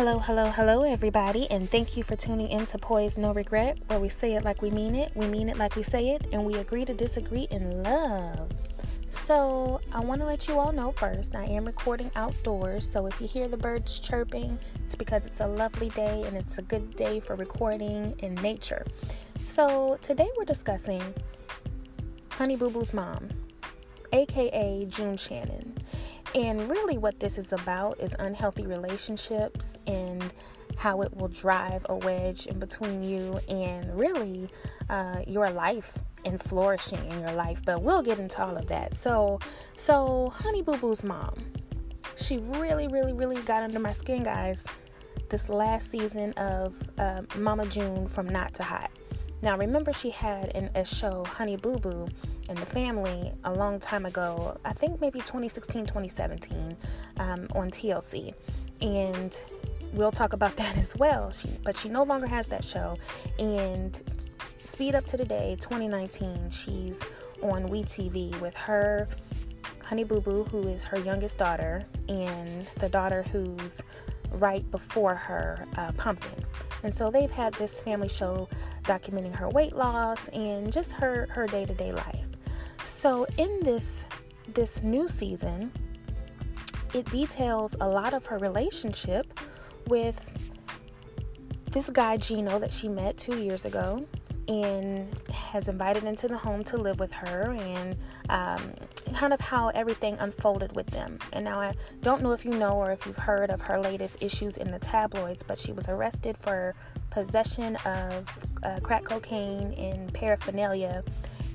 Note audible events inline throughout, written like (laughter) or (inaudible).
Hello, hello, hello, everybody, and thank you for tuning in to Poise No Regret, where we say it like we mean it, we mean it like we say it, and we agree to disagree in love. So, I want to let you all know first, I am recording outdoors, so if you hear the birds chirping, it's because it's a lovely day and it's a good day for recording in nature. So, today we're discussing Honey Boo Boo's mom, aka June Shannon. And really, what this is about is unhealthy relationships and how it will drive a wedge in between you and really uh, your life and flourishing in your life. But we'll get into all of that. So, so Honey Boo Boo's mom, she really, really, really got under my skin, guys. This last season of uh, Mama June from Not to Hot. Now, remember, she had in a show, Honey Boo Boo, and the family a long time ago, I think maybe 2016, 2017, um, on TLC. And we'll talk about (laughs) that as well. She, but she no longer has that show. And speed up to today, 2019, she's on WeTV with her Honey Boo Boo, who is her youngest daughter, and the daughter who's right before her, uh, Pumpkin. And so they've had this family show documenting her weight loss and just her her day-to-day life. So in this this new season, it details a lot of her relationship with this guy Geno that she met 2 years ago and has invited into the home to live with her and um, kind of how everything unfolded with them. And now I don't know if you know or if you've heard of her latest issues in the tabloids, but she was arrested for possession of uh, crack cocaine and paraphernalia.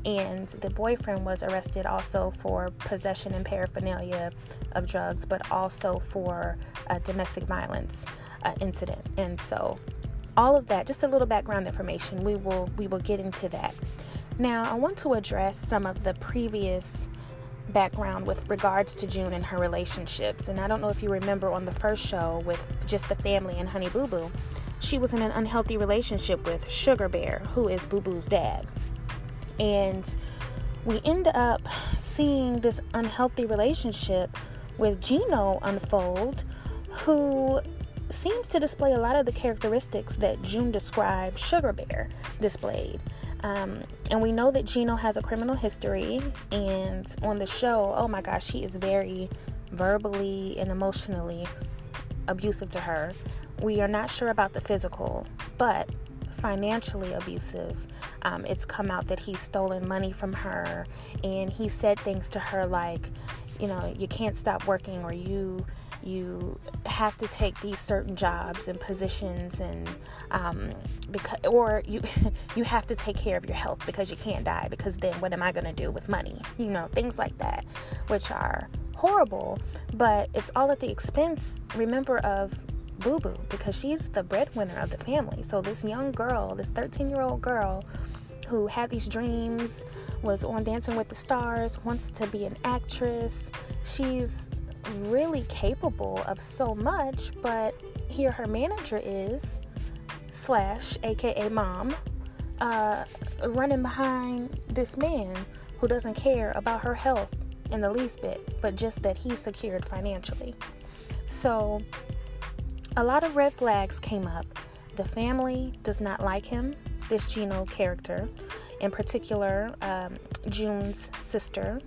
And the boyfriend was arrested also for possession and paraphernalia of drugs, but also for a domestic violence uh, incident. And so all of that just a little background information we will we will get into that now i want to address some of the previous background with regards to june and her relationships. And i don't know if you remember on the first show with just the family and honey boo boo she was in an unhealthy relationship with sugar bear who is boo boo's dad. And we end up seeing this unhealthy relationship with geno unfold who seems to display a lot of the characteristics that June described Sugar Bear displayed. Um, and we know that Geno has a criminal history, and on the show, oh my gosh, he is very verbally and emotionally abusive to her. We are not sure about the physical, but financially abusive. Um, it's come out that he's stolen money from her, and he said things to her like, you know, you can't stop working, or you you have to take these certain jobs and positions and um, because or you (laughs) you have to take care of your health because you can't die because then what am I going to do with money you know things like that which are horrible but it's all at the expense remember of Boo Boo because she's the breadwinner of the family so this young girl this 13 year old girl who had these dreams was on Dancing with the Stars wants to be an actress she's really capable of so much, but here her manager is, slash, aka mom, uh, running behind this man who doesn't care about her health in the least bit, but just that he's secured financially. So, a lot of red flags came up. The family does not like him, this Geno character, in particular, um, June's sister,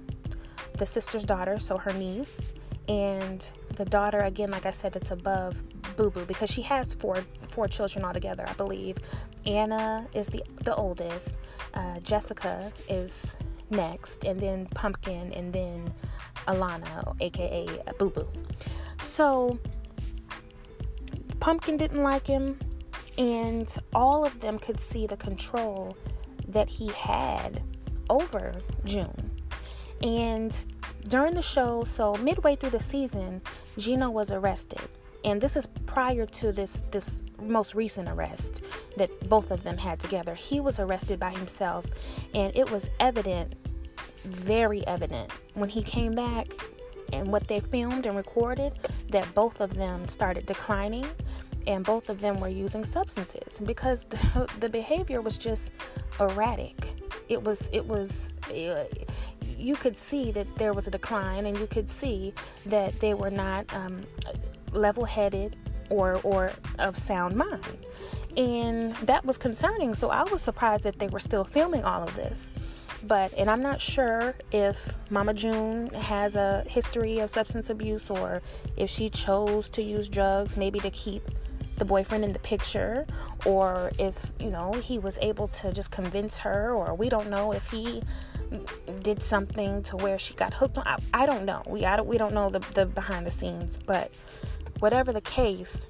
the sister's daughter, so her niece, and the daughter again like i said it's above boo boo because she has four four children altogether i believe anna is the the oldest uh, jessica is next and then pumpkin and then alana aka boo boo so pumpkin didn't like him and all of them could see the control that he had over june and during the show, so midway through the season, Geno was arrested. And this is prior to this this most recent arrest that both of them had together. He was arrested by himself, and it was evident, very evident, when he came back and what they filmed and recorded that both of them started declining and both of them were using substances because the, (laughs) the behavior was just erratic it was it was you could see that there was a decline, and you could see that they were not um, level headed or or of sound mind. And that was concerning. So I was surprised that they were still filming all of this. But, and I'm not sure if Mama June has a history of substance abuse or if she chose to use drugs maybe to keep the boyfriend in the picture or if, you know, he was able to just convince her or we don't know if he did something to where she got hooked on. I, I don't know. We I don't, we don't know the, the behind the scenes, but whatever the case,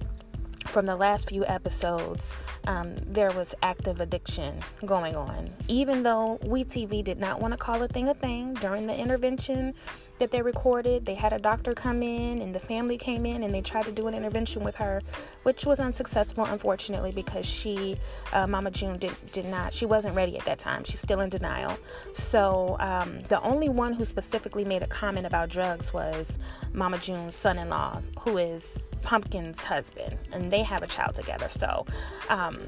from the last few episodes, um, there was active addiction going on. Even though WeTV did not want to call a thing a thing during the intervention that they recorded, they had a doctor come in and the family came in and they tried to do an intervention with her, which was unsuccessful, unfortunately, because she, uh, Mama June, did, did not, she wasn't ready at that time. She's still in denial. So um, the only one who specifically made a comment about drugs was Mama June's son in law, who is Pumpkin's husband, and they have a child together. So um,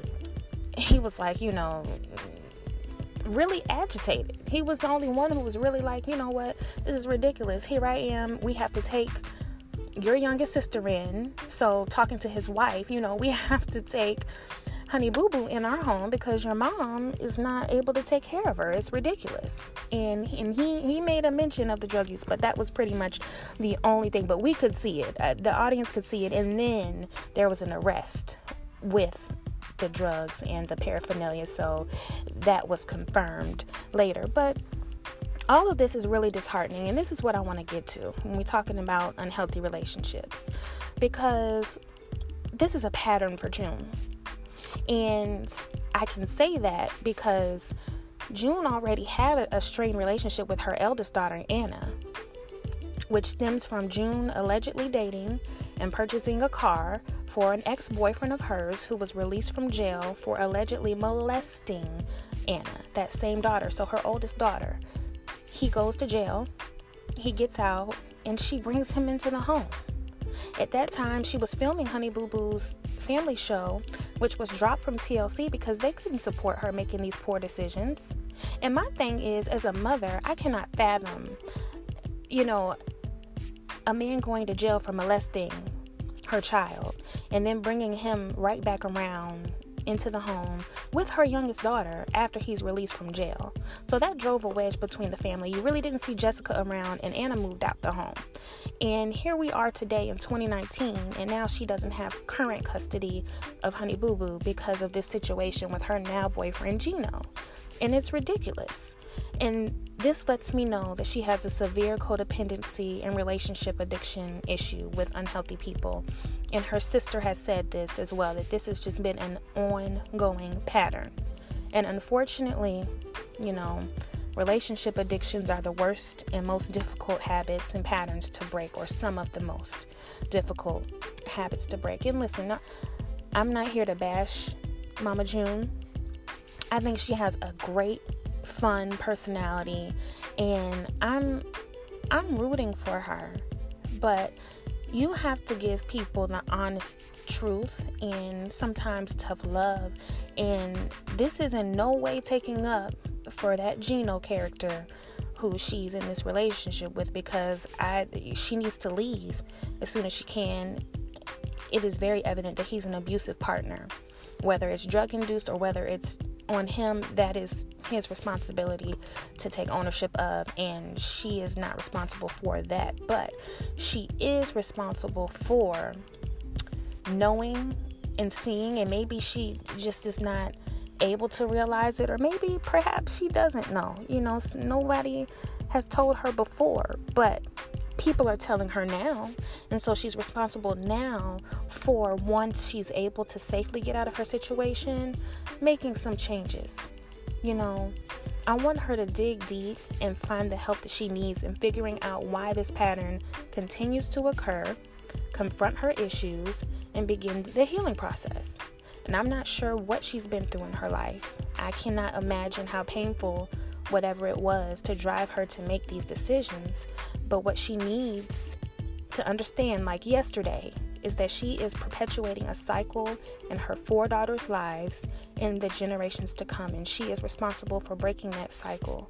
he was like, you know, really agitated. He was the only one who was really like, you know what, this is ridiculous. Here I am. We have to take your youngest sister in. So, talking to his wife, you know, we (laughs) have to take Honey Boo Boo in our home because your mom is not able to take care of her. It's ridiculous. And and he he made a mention of the drug use, but that was pretty much the only thing. But we could see it. Uh, the audience could see it, and then there was an arrest with the drugs and the paraphernalia. So that was confirmed later. But all of this is really disheartening, and this is what I want to get to when we're talking about unhealthy relationships because this is a pattern for June. And I can say that because June already had a, strained relationship with her eldest daughter, Anna, which stems from June allegedly dating and purchasing a car for an ex boyfriend of hers who was released from jail for allegedly molesting Anna, that same daughter, so her oldest daughter. He goes to jail, he gets out, and she brings him into the home. At that time, she was filming Honey Boo Boo's family show, which was dropped from TLC because they couldn't support her making these poor decisions. And my thing is, as a mother, I cannot fathom, you know, a man going to jail for molesting her child and then bringing him right back around into the home with her youngest daughter after he's released from jail. So that drove a wedge between the family. You really didn't see Jessica around, and Anna moved out the home. And here we are today in 2019, and now she doesn't have current custody of Honey Boo Boo because of this situation with her now boyfriend Geno. And it's ridiculous. And this lets me know that she has a severe codependency and relationship addiction issue with unhealthy people. And her sister has said this as well that this has just been an ongoing pattern. And unfortunately, you know, relationship addictions are the worst and most difficult habits and patterns to break, or some of the most difficult habits to break. And listen, I'm not here to bash Mama June. I think she has a great fun personality and I'm I'm rooting for her. But you have to give people the honest truth and sometimes tough love. And this is in no way taking up for that Geno character who she's in this relationship with because I she needs to leave as soon as she can. It is very evident that he's an abusive partner, whether it's drug induced or whether it's on him that is his responsibility to take ownership of and she is not responsible for that. But she is responsible for knowing and seeing and maybe she just is not able to realize it or maybe perhaps she doesn't know. You know nobody has told her before but people are telling her now. And so she's responsible now for once she's able to safely get out of her situation, making some changes. You know, I want her to dig deep and find the help that she needs in figuring out why this pattern continues to occur, confront her issues, and begin the healing process. And I'm not sure what she's been through in her life. I cannot imagine how painful whatever it was to drive her to make these decisions. But what she needs to understand, like yesterday, is that she is perpetuating a cycle in her four daughters' lives in the generations to come, and she is responsible for breaking that cycle.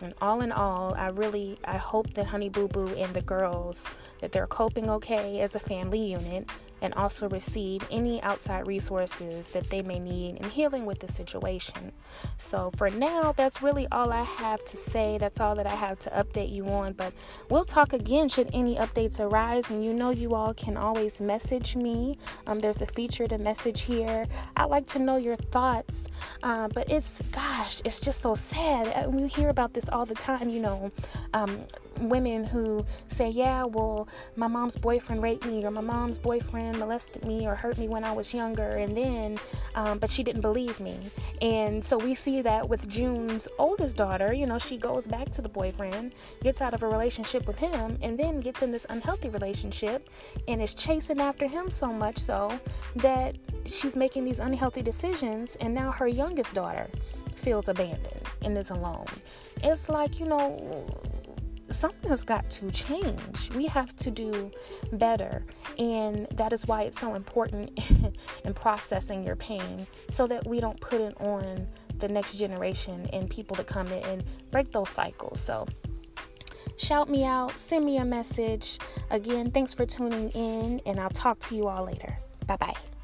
And all in all, I really I hope that Honey Boo Boo and the girls that they're coping okay as a family unit and also receive any outside resources that they may need in healing with the situation. So, for now, that's really all I have to say. That's all that I have to update you on. But we'll talk again should any updates arise. And you know, you all can always message me. Um, there's a feature to message here. I like to know your thoughts. Uh, but it's, gosh, it's just so sad. Uh, we hear about this all the time, you know. Um, women who say, Yeah, well, my mom's boyfriend raped me, or my mom's boyfriend molested me, or hurt me when I was younger, and then, um, but she didn't believe me. And so we see that with June's oldest daughter, you know, she goes back to the boyfriend, gets out of a relationship with him, and then gets in this unhealthy relationship and is chasing after him so much so that she's making these unhealthy decisions, and now her youngest daughter feels abandoned and is alone. It's like, you know, something has got to change. We have to do better. And that is why it's so important (laughs) in processing your pain so that we don't put it on the next generation and people to come in and break those cycles. So, shout me out, send me a message. Again, thanks for tuning in, and I'll talk to you all later. Bye bye.